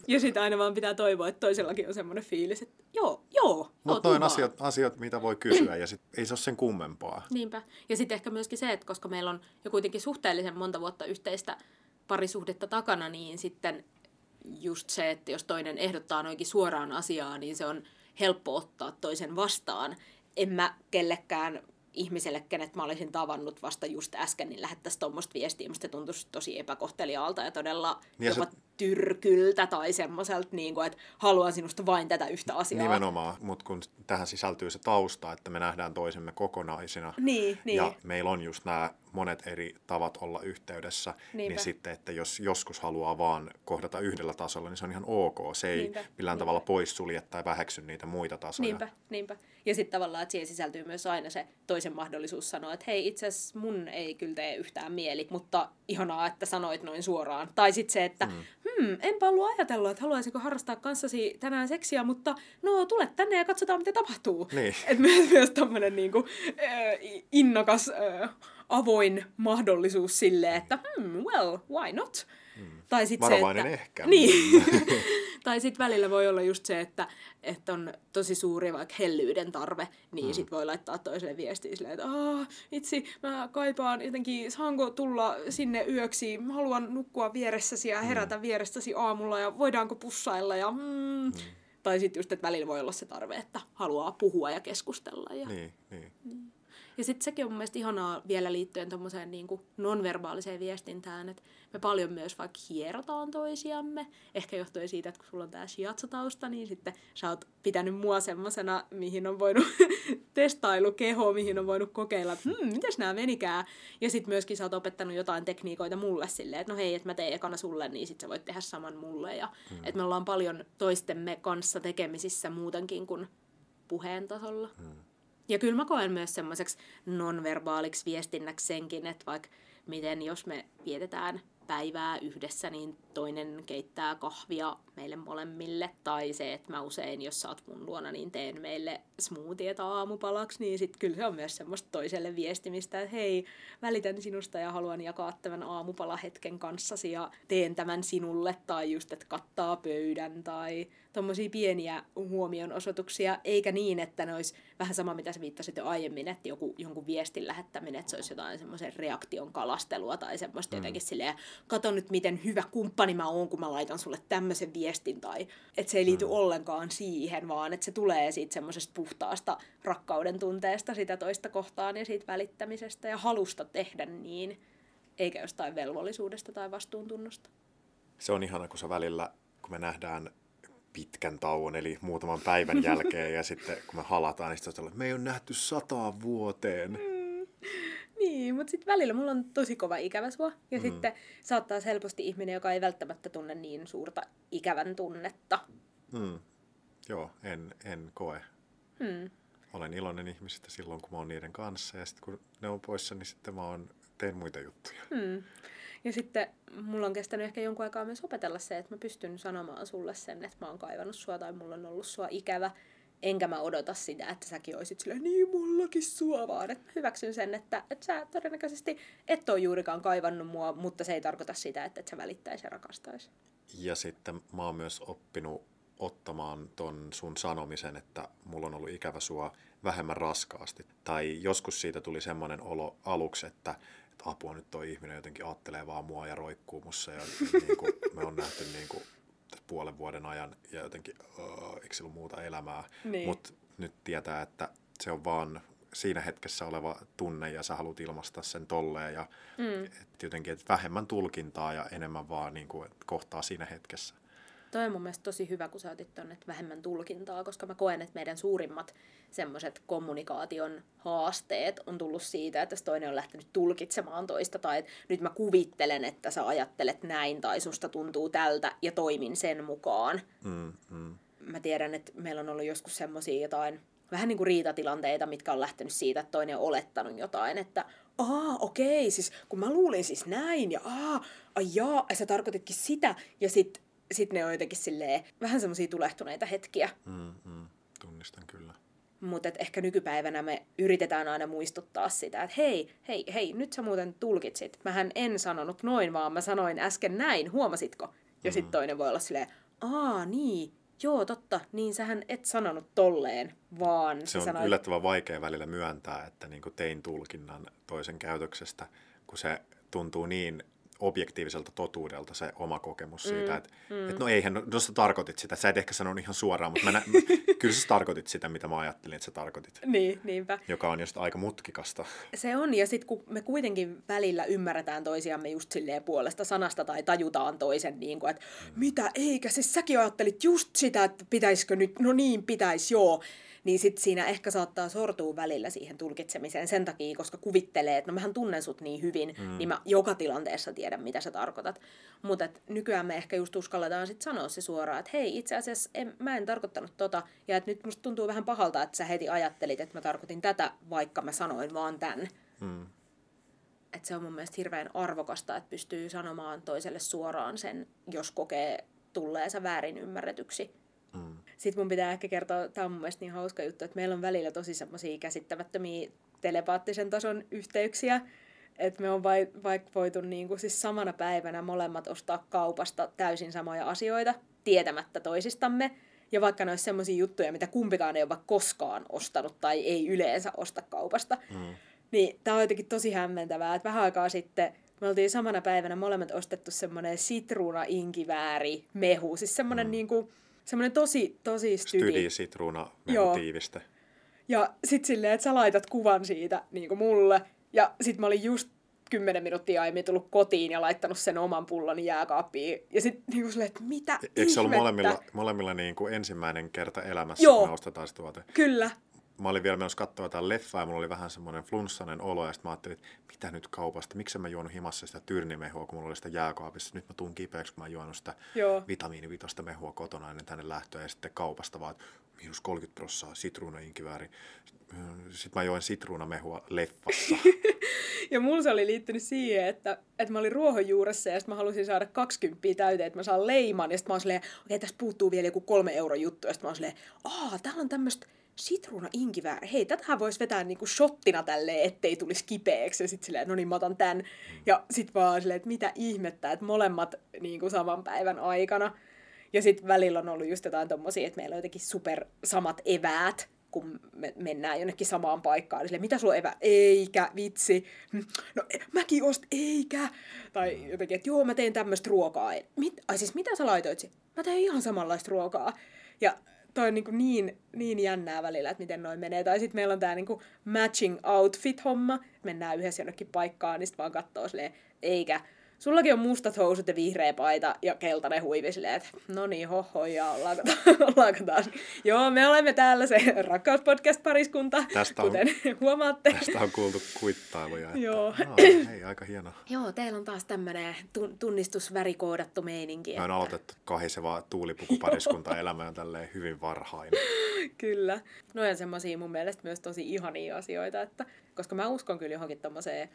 ja sitten aina vaan pitää toivoa, että toisellakin on semmoinen fiilis, että joo, joo, Mutta noin asiat, asiat, mitä voi kysyä, ja sit ei se ole sen kummempaa. Niinpä. Ja sitten ehkä myöskin se, että koska meillä on jo kuitenkin suhteellisen monta vuotta yhteistä parisuhdetta takana, niin sitten just se, että jos toinen ehdottaa noinkin suoraan asiaa, niin se on helppo ottaa toisen vastaan. En mä kellekään ihmiselle, kenet mä olisin tavannut vasta just äsken, niin lähettäisiin tuommoista viestiä. Musta se tuntuisi tosi epäkohteliaalta ja todella niin jopa se... tyrkyltä tai semmoiselta, niin kuin, että haluan sinusta vain tätä yhtä asiaa. Nimenomaan, mutta kun tähän sisältyy se tausta, että me nähdään toisemme kokonaisina niin, niin. ja meillä on just nämä monet eri tavat olla yhteydessä, niin Niinpä. niin sitten, että jos joskus haluaa vaan kohdata yhdellä tasolla, niin se on ihan ok. Se ei niinpä, millään niinpä. tavalla poissulje tai väheksy niitä muita tasoja. Niinpä, niinpä. Ja sitten tavallaan, että siihen sisältyy myös aina se toisen mahdollisuus sanoa, että hei, itse asiassa mun ei kyllä tee yhtään mieli, mutta ihanaa, että sanoit noin suoraan. Tai sitten se, että mm. Hmm, enpä ollut ajatellut, että haluaisinko harrastaa kanssasi tänään seksiä, mutta no, tule tänne ja katsotaan, mitä tapahtuu. Niin. Että myös, myös tämmöinen niin äh, innokas... Äh, avoin mahdollisuus sille, että hmm, well, why not? Hmm. Tai sit Varovainen se, että, ehkä. Niin. tai sitten välillä voi olla just se, että, että on tosi suuri vaikka hellyyden tarve, niin hmm. sit voi laittaa toiselle viestiä silleen, että ah, itsi, mä kaipaan jotenkin, saanko tulla sinne yöksi, mä haluan nukkua vieressäsi ja hmm. herätä hmm. vierestäsi aamulla ja voidaanko pussailla ja mm. Hmm. Tai sitten just, että välillä voi olla se tarve, että haluaa puhua ja keskustella. Ja... Niin, niin. niin. Ja sitten sekin on mun mielestä ihanaa vielä liittyen tuommoiseen niin nonverbaaliseen viestintään, että me paljon myös vaikka hierotaan toisiamme. Ehkä johtuen siitä, että kun sulla on tämä shiatsu-tausta, niin sitten sä oot pitänyt mua semmosena, mihin on voinut testailukeho, mihin on voinut kokeilla, että hmm, mitäs nämä menikään. Ja sitten myöskin sä oot opettanut jotain tekniikoita mulle silleen, että no hei, että mä teen ekana sulle, niin sitten sä voit tehdä saman mulle. Ja hmm. että me ollaan paljon toistemme kanssa tekemisissä muutenkin kuin puheen tasolla. Hmm. Ja kyllä mä koen myös semmoiseksi nonverbaaliksi viestinnäksi senkin, että vaikka miten jos me vietetään päivää yhdessä, niin toinen keittää kahvia meille molemmille. Tai se, että mä usein, jos sä oot mun luona, niin teen meille smoothieta aamupalaksi, niin sit kyllä se on myös semmoista toiselle viestimistä, että hei, välitän sinusta ja haluan jakaa tämän aamupalahetken kanssasi ja teen tämän sinulle. Tai just, että kattaa pöydän tai tommosia pieniä huomionosoituksia, eikä niin, että ne olisi vähän sama, mitä sä viittasit jo aiemmin, että joku, jonkun viestin lähettäminen, että se olisi jotain semmoisen reaktion kalastelua tai semmoista mm. jotenkin silleen, kato nyt miten hyvä kumppani mä oon, kun mä laitan sulle tämmöisen viestin, tai että se ei liity mm. ollenkaan siihen, vaan että se tulee siitä semmoisesta puhtaasta rakkauden tunteesta sitä toista kohtaan ja siitä välittämisestä ja halusta tehdä niin, eikä jostain velvollisuudesta tai vastuuntunnosta. Se on ihana, kun se välillä, kun me nähdään pitkän tauon, eli muutaman päivän jälkeen, ja sitten kun me halataan, niin sitten että me ei ole nähty sataan vuoteen. Mm. Niin, mutta sitten välillä mulla on tosi kova ikävä sua, ja mm. sitten saattaa helposti ihminen, joka ei välttämättä tunne niin suurta ikävän tunnetta. Mm. Joo, en, en koe. Mm. Olen iloinen ihmisistä silloin, kun mä oon niiden kanssa, ja sitten kun ne on poissa, niin sitten mä oon, teen muita juttuja. Mm. Ja sitten mulla on kestänyt ehkä jonkun aikaa myös opetella se, että mä pystyn sanomaan sulle sen, että mä oon kaivannut sua tai mulla on ollut sua ikävä enkä mä odota sitä, että säkin olisit silleen, niin mullakin sua vaan. Että hyväksyn sen, että, että sä todennäköisesti et ole juurikaan kaivannut mua, mutta se ei tarkoita sitä, että et sä välittäisi ja rakastaisi. Ja sitten mä oon myös oppinut ottamaan ton sun sanomisen, että mulla on ollut ikävä sua vähemmän raskaasti. Tai joskus siitä tuli semmoinen olo aluksi, että, että apua nyt toi ihminen jotenkin ajattelee vaan mua ja roikkuu mussa. Ja niin kuin, me on nähty niin kuin, puolen vuoden ajan ja jotenkin, uh, eikö sillä muuta elämää. Niin. Mutta nyt tietää, että se on vaan siinä hetkessä oleva tunne ja sä haluat ilmaista sen tolleen ja mm. et jotenkin et vähemmän tulkintaa ja enemmän vaan niin kuin, kohtaa siinä hetkessä. Toi on mun mielestä tosi hyvä, kun sä otit tonne, vähemmän tulkintaa, koska mä koen, että meidän suurimmat semmoiset kommunikaation haasteet on tullut siitä, että toinen on lähtenyt tulkitsemaan toista, tai että nyt mä kuvittelen, että sä ajattelet näin, tai susta tuntuu tältä, ja toimin sen mukaan. Mm, mm. Mä tiedän, että meillä on ollut joskus semmoisia jotain, vähän niin kuin riitatilanteita, mitkä on lähtenyt siitä, että toinen on olettanut jotain, että aa, okei, siis kun mä luulin siis näin, ja aa, ai jaa, sä tarkoititkin sitä, ja sit, sit ne on jotenkin silleen, vähän semmoisia tulehtuneita hetkiä. Mm, mm. Tunnistan kyllä. Mutta ehkä nykypäivänä me yritetään aina muistuttaa sitä, että hei, hei, hei, nyt sä muuten tulkitsit. Mähän en sanonut noin, vaan mä sanoin äsken näin, huomasitko? Ja mm. sitten toinen voi olla silleen, aa niin, joo totta, niin sähän et sanonut tolleen, vaan Se on sanoit... yllättävän vaikea välillä myöntää, että niin tein tulkinnan toisen käytöksestä, kun se tuntuu niin objektiiviselta totuudelta se oma kokemus mm, siitä, että mm. et no eihän, no, no sä tarkoitit sitä, sä et ehkä sanonut ihan suoraan, mutta mä nä- kyllä sä tarkoitit sitä, mitä mä ajattelin, että sä tarkoitit. Niin, niinpä. Joka on just aika mutkikasta. Se on, ja sitten kun me kuitenkin välillä ymmärretään toisiamme just silleen puolesta sanasta tai tajutaan toisen, niin kuin, että mm. mitä, eikä, siis säkin ajattelit just sitä, että pitäisikö nyt, no niin, pitäisi, joo niin sit siinä ehkä saattaa sortua välillä siihen tulkitsemiseen sen takia, koska kuvittelee, että no mähän tunnen sut niin hyvin, mm. niin mä joka tilanteessa tiedän, mitä sä tarkoitat. Mutta nykyään me ehkä just uskalletaan sit sanoa se suoraan, että hei, itse asiassa en, mä en tarkoittanut tota, ja että nyt musta tuntuu vähän pahalta, että sä heti ajattelit, että mä tarkoitin tätä, vaikka mä sanoin vaan tän. Mm. Et se on mun mielestä hirveän arvokasta, että pystyy sanomaan toiselle suoraan sen, jos kokee tulleensa väärin ymmärretyksi Mm. Sitten mun pitää ehkä kertoa, tämä on mun mielestä niin hauska juttu, että meillä on välillä tosi semmoisia käsittämättömiä telepaattisen tason yhteyksiä, että me on vai, vaikka voitu niin kuin siis samana päivänä molemmat ostaa kaupasta täysin samoja asioita, tietämättä toisistamme, ja vaikka ne olisi semmoisia juttuja, mitä kumpikaan ei ole koskaan ostanut tai ei yleensä osta kaupasta, mm. niin tämä on jotenkin tosi hämmentävää, että vähän aikaa sitten me oltiin samana päivänä molemmat ostettu semmoinen sitruuna inkivääri mehu, siis semmoinen mm. niin kuin, semmoinen tosi, tosi stydi. Stydi, sitruuna, tiiviste. Ja sit silleen, että sä laitat kuvan siitä niin kuin mulle. Ja sit mä olin just kymmenen minuuttia aiemmin tullut kotiin ja laittanut sen oman pullon jääkaappiin. Ja sitten niin kuin silleen, että mitä Eikö se ollut molemmilla, molemmilla niin kuin ensimmäinen kerta elämässä, Joo. kun me ostetaan se tuote? Kyllä mä olin vielä menossa katsoa jotain leffaa ja mulla oli vähän semmoinen flunssainen olo ja sitten mä ajattelin, että mitä nyt kaupasta, miksi mä juonut himassa sitä tyrnimehua, kun mulla oli sitä jääkaapissa. Nyt mä tuun kipeäksi, kun mä juonut sitä Joo. vitamiinivitosta mehua kotona ennen tänne lähtöä ja sitten kaupasta vaan, miinus 30 prossaa sitruunainkiväri. Sitten mä join sitruunamehua leffassa. ja mulla se oli liittynyt siihen, että, että mä olin ruohonjuuressa ja sitten mä halusin saada 20 täyteen, että mä saan leiman. Ja sitten mä oon silleen, okei, okay, tästä puuttuu vielä joku kolme euro juttu. Ja sitten mä oon silleen, aah, täällä on tämmöistä sitruuna inkivääri. Hei, tätähän voisi vetää niinku shottina tälleen, ettei tulisi kipeäksi. Ja sitten silleen, no niin, mä otan tän. Ja sitten vaan silleen, että mitä ihmettä, että molemmat niinku saman päivän aikana. Ja sitten välillä on ollut just jotain tommosia, että meillä on jotenkin super samat eväät, kun me mennään jonnekin samaan paikkaan. Niin silleen, mitä sulla on evä? Eikä, vitsi. Hm, no, e, mäkin ost, eikä. Tai jotenkin, että joo, mä teen tämmöistä ruokaa. Mit, ai siis mitä sä laitoit? Mä teen ihan samanlaista ruokaa. Ja toi on niin, niin, niin jännää välillä, että miten noin menee. Tai sitten meillä on tämä niin matching outfit-homma. Mennään yhdessä jonnekin paikkaan, niin sitten vaan katsoo silleen, eikä Sullakin on mustat housut ja vihreä paita ja keltainen huivi silleen, että no niin, hoho, ja ollaanko, ollaanko taas. Joo, me olemme täällä se rakkauspodcast-pariskunta, tästä on, kuten huomaatte. Tästä on kuultu kuittailuja. Että, Joo. No, hei, aika hieno. Joo, teillä on taas tämmöinen tunnistusvärikoodattu meininki. Me on että... aloitettu kahiseva tuulipukupariskunta elämään tälleen hyvin varhain. kyllä. No on semmoisia mun mielestä myös tosi ihania asioita, että koska mä uskon kyllä johonkin tommoseen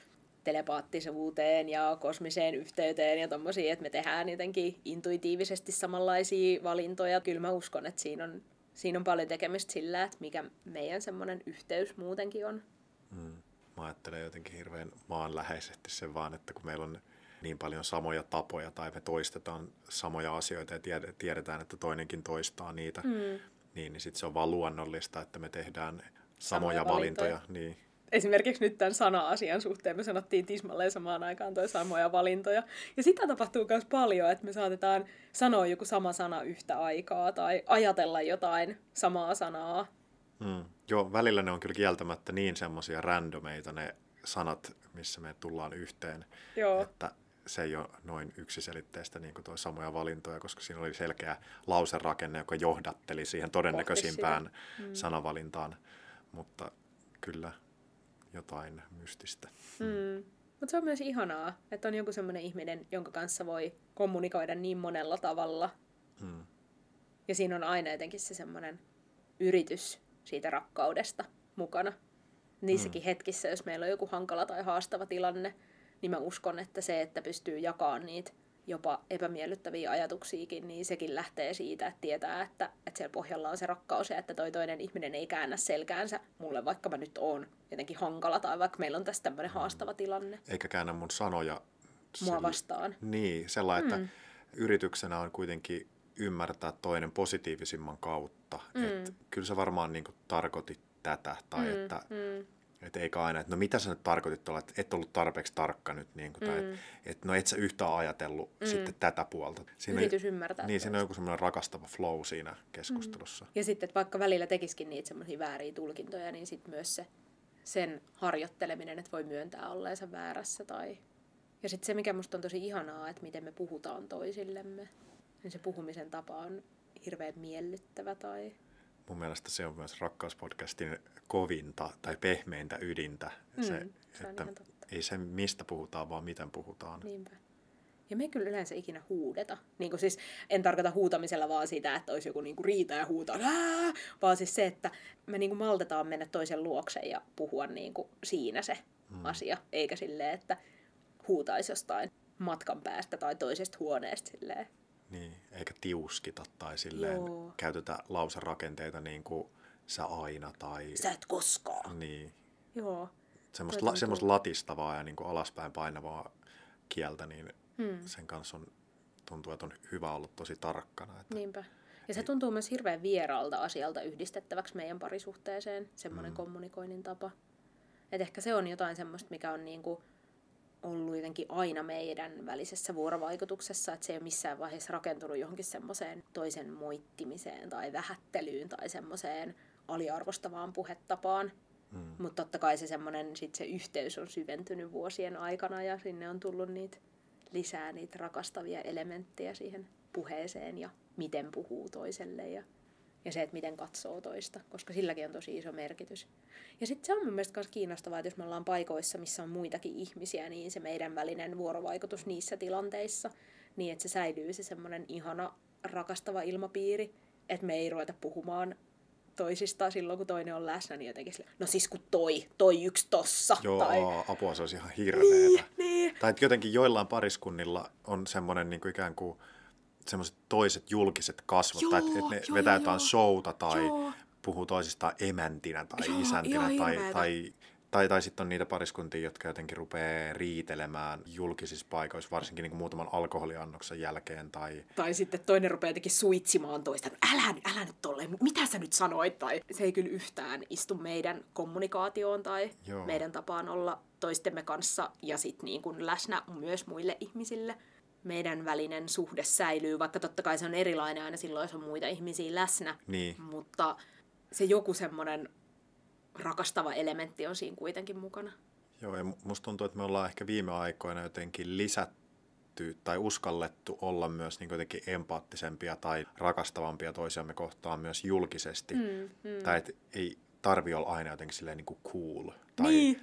telepaattisuuteen ja kosmiseen yhteyteen ja tommosia, että me tehdään jotenkin intuitiivisesti samanlaisia valintoja. Kyllä mä uskon, että siinä on siinä on paljon tekemistä sillä, että mikä meidän semmoinen yhteys muutenkin on. Mm. Mä ajattelen jotenkin hirveän maanläheisesti sen vaan, että kun meillä on niin paljon samoja tapoja tai me toistetaan samoja asioita ja tiedetään, että toinenkin toistaa niitä, mm. niin, niin sitten se on vaan luonnollista, että me tehdään samoja, samoja valintoja. valintoja. Niin. Esimerkiksi nyt tämän sana-asian suhteen me sanottiin tismalleen samaan aikaan toi samoja valintoja. Ja sitä tapahtuu myös paljon, että me saatetaan sanoa joku sama sana yhtä aikaa tai ajatella jotain samaa sanaa. Mm. Joo, välillä ne on kyllä kieltämättä niin semmoisia randomeita ne sanat, missä me tullaan yhteen, Joo. että se ei ole noin yksiselitteistä niin kuin tuo samoja valintoja, koska siinä oli selkeä lauserakenne, joka johdatteli siihen todennäköisimpään mm. sanavalintaan, mutta kyllä jotain mystistä. Mm. Mutta se on myös ihanaa, että on joku sellainen ihminen, jonka kanssa voi kommunikoida niin monella tavalla. Mm. Ja siinä on aina jotenkin se semmoinen yritys siitä rakkaudesta mukana. Niissäkin mm. hetkissä, jos meillä on joku hankala tai haastava tilanne, niin mä uskon, että se, että pystyy jakamaan niitä jopa epämiellyttäviä ajatuksiakin, niin sekin lähtee siitä, että tietää, että, että siellä pohjalla on se rakkaus ja että toi toinen ihminen ei käännä selkäänsä mulle, vaikka mä nyt oon jotenkin hankala tai vaikka meillä on tässä tämmöinen haastava tilanne. Eikä käännä mun sanoja. Mua vastaan. Niin, sellainen, että mm. yrityksenä on kuitenkin ymmärtää toinen positiivisimman kautta. Mm. Että kyllä sä varmaan niin kuin, tarkoitit tätä tai mm. että mm että eikä aina, että no mitä sä nyt tarkoitit tuolla, että et ollut tarpeeksi tarkka nyt, niin kuin, mm. tai että et, no et sä yhtään ajatellut mm. sitten tätä puolta. Siinä Yritys ymmärtää. Niin, siinä on joku semmoinen rakastava flow siinä keskustelussa. Mm. Ja sitten, että vaikka välillä tekisikin niitä semmoisia vääriä tulkintoja, niin sitten myös se sen harjoitteleminen, että voi myöntää olleensa väärässä. Tai... Ja sitten se, mikä musta on tosi ihanaa, että miten me puhutaan toisillemme. Niin se puhumisen tapa on hirveän miellyttävä tai mun mielestä se on myös rakkauspodcastin kovinta tai pehmeintä ydintä. Mm, se, se että ei se mistä puhutaan, vaan miten puhutaan. Niinpä. Ja me ei kyllä yleensä ikinä huudeta. Niin siis, en tarkoita huutamisella vaan sitä, että olisi joku niin kuin riita ja huutaa, vaan siis se, että me niin kuin maltetaan mennä toisen luokse ja puhua niin kuin siinä se mm. asia, eikä silleen, että huutaisi jostain matkan päästä tai toisesta huoneesta silleen. Niin, eikä tiuskita tai silleen Joo. käytetä lauserakenteita niin kuin sä aina tai... Sä et koskaan. Niin. Joo. Semmoista, la, semmoista latistavaa ja niin kuin alaspäin painavaa kieltä, niin hmm. sen kanssa on, tuntuu, että on hyvä olla tosi tarkkana. Että Niinpä. Ja se tuntuu myös hirveän vieraalta asialta yhdistettäväksi meidän parisuhteeseen, semmoinen hmm. kommunikoinnin tapa. Et ehkä se on jotain semmoista, mikä on niinku ollut jotenkin aina meidän välisessä vuorovaikutuksessa, että se ei ole missään vaiheessa rakentunut johonkin semmoiseen toisen moittimiseen tai vähättelyyn tai semmoiseen aliarvostavaan puhetapaan. Mm. Mutta totta kai se semmoinen, sit se yhteys on syventynyt vuosien aikana ja sinne on tullut niitä lisää niitä rakastavia elementtejä siihen puheeseen ja miten puhuu toiselle ja ja se, että miten katsoo toista, koska silläkin on tosi iso merkitys. Ja sitten se on mun mielestä myös kiinnostavaa, että jos me ollaan paikoissa, missä on muitakin ihmisiä, niin se meidän välinen vuorovaikutus niissä tilanteissa, niin että se säilyy se semmoinen ihana, rakastava ilmapiiri, että me ei ruveta puhumaan toisistaan silloin, kun toinen on läsnä, niin jotenkin sille, no siis kun toi, toi yksi tossa. Joo, tai... apua se olisi ihan hirveetä. Niin, niin. Tai että jotenkin joillain pariskunnilla on semmoinen niin kuin ikään kuin semmoiset toiset julkiset kasvot, joo, tai että et ne joo, vetää joo, jotain showta tai joo. puhuu toisistaan emäntinä tai joo, isäntinä tai, tai, tai, tai sitten on niitä pariskuntia, jotka jotenkin rupeaa riitelemään julkisissa paikoissa, varsinkin niin kuin muutaman alkoholiannoksen jälkeen. Tai... tai sitten toinen rupeaa jotenkin suitsimaan toista, että älä, älä nyt tolleen, mitä sä nyt sanoit? Tai se ei kyllä yhtään istu meidän kommunikaatioon tai Joo. meidän tapaan olla toistemme kanssa ja sitten niin kuin läsnä myös muille ihmisille meidän välinen suhde säilyy, vaikka totta kai se on erilainen aina silloin, jos on muita ihmisiä läsnä. Niin. Mutta se joku semmoinen rakastava elementti on siinä kuitenkin mukana. Joo, ja musta tuntuu, että me ollaan ehkä viime aikoina jotenkin lisätty tai uskallettu olla myös niin jotenkin empaattisempia tai rakastavampia toisiamme kohtaan myös julkisesti. Mm, mm. Tai että ei tarvi olla aina jotenkin silleen niin kuin cool. Tai niin,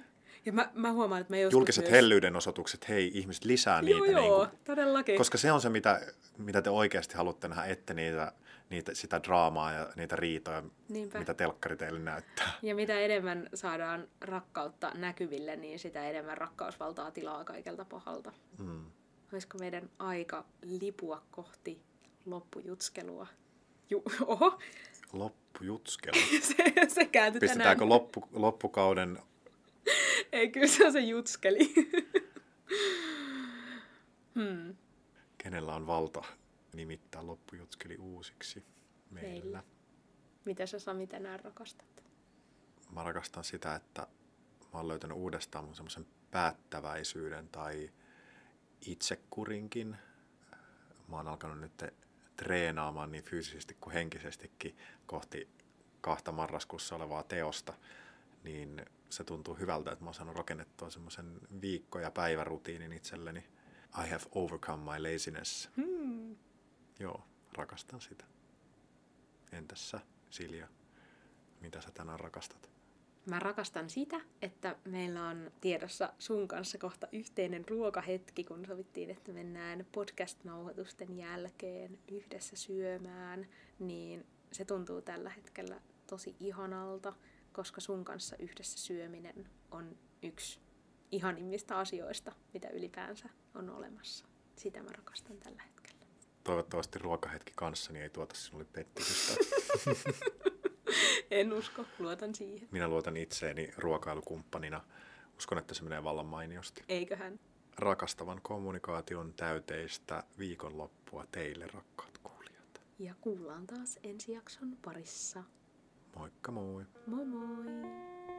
ja mä, mä huomaan, että me Julkiset myös... hellyyden osoitukset, hei, ihmiset lisää niitä. Joo, joo, niin kuin, todellakin. Koska se on se, mitä, mitä te oikeasti haluatte nähdä, ette niitä, niitä, sitä draamaa ja niitä riitoja, Niinpä. mitä telkkari teille näyttää. Ja mitä enemmän saadaan rakkautta näkyville, niin sitä enemmän rakkaus valtaa tilaa kaikelta pahalta. Mm. Olisiko meidän aika lipua kohti loppujutskelua? Ju- Oho! Loppujutskelu. se, se kääntyi Pistetäänkö tänään. loppu, loppukauden Ei, kyllä se on se jutskeli. hmm. kenellä on valta nimittää loppujutskeli uusiksi meillä. Meillä. Mitä sä Sami tänään rakastat? Mä rakastan sitä, että mä oon löytänyt uudestaan mun semmoisen päättäväisyyden tai itsekurinkin. Mä oon alkanut nyt treenaamaan niin fyysisesti kuin henkisestikin kohti kahta marraskuussa olevaa teosta, niin se tuntuu hyvältä, että mä oon saanut rakennettua semmoisen viikko- ja päivärutiinin itselleni. I have overcome my laziness. Hmm. Joo, rakastan sitä. Entäs sä, Silja? Mitä sä tänään rakastat? Mä rakastan sitä, että meillä on tiedossa sun kanssa kohta yhteinen ruokahetki, kun sovittiin, että mennään podcast-nauhoitusten jälkeen yhdessä syömään, niin se tuntuu tällä hetkellä tosi ihanalta, koska sun kanssa yhdessä syöminen on yksi ihanimmista asioista, mitä ylipäänsä on olemassa. Sitä mä rakastan tällä hetkellä. Toivottavasti ruokahetki kanssani ei tuota sinulle pettymystä. En usko, luotan siihen. Minä luotan itseeni ruokailukumppanina. Uskon, että se menee vallan mainiosti. Eiköhän. Rakastavan kommunikaation täyteistä viikonloppua teille, rakkaat kuulijat. Ja kuullaan taas ensi jakson parissa. Moikka moi! Moi moi!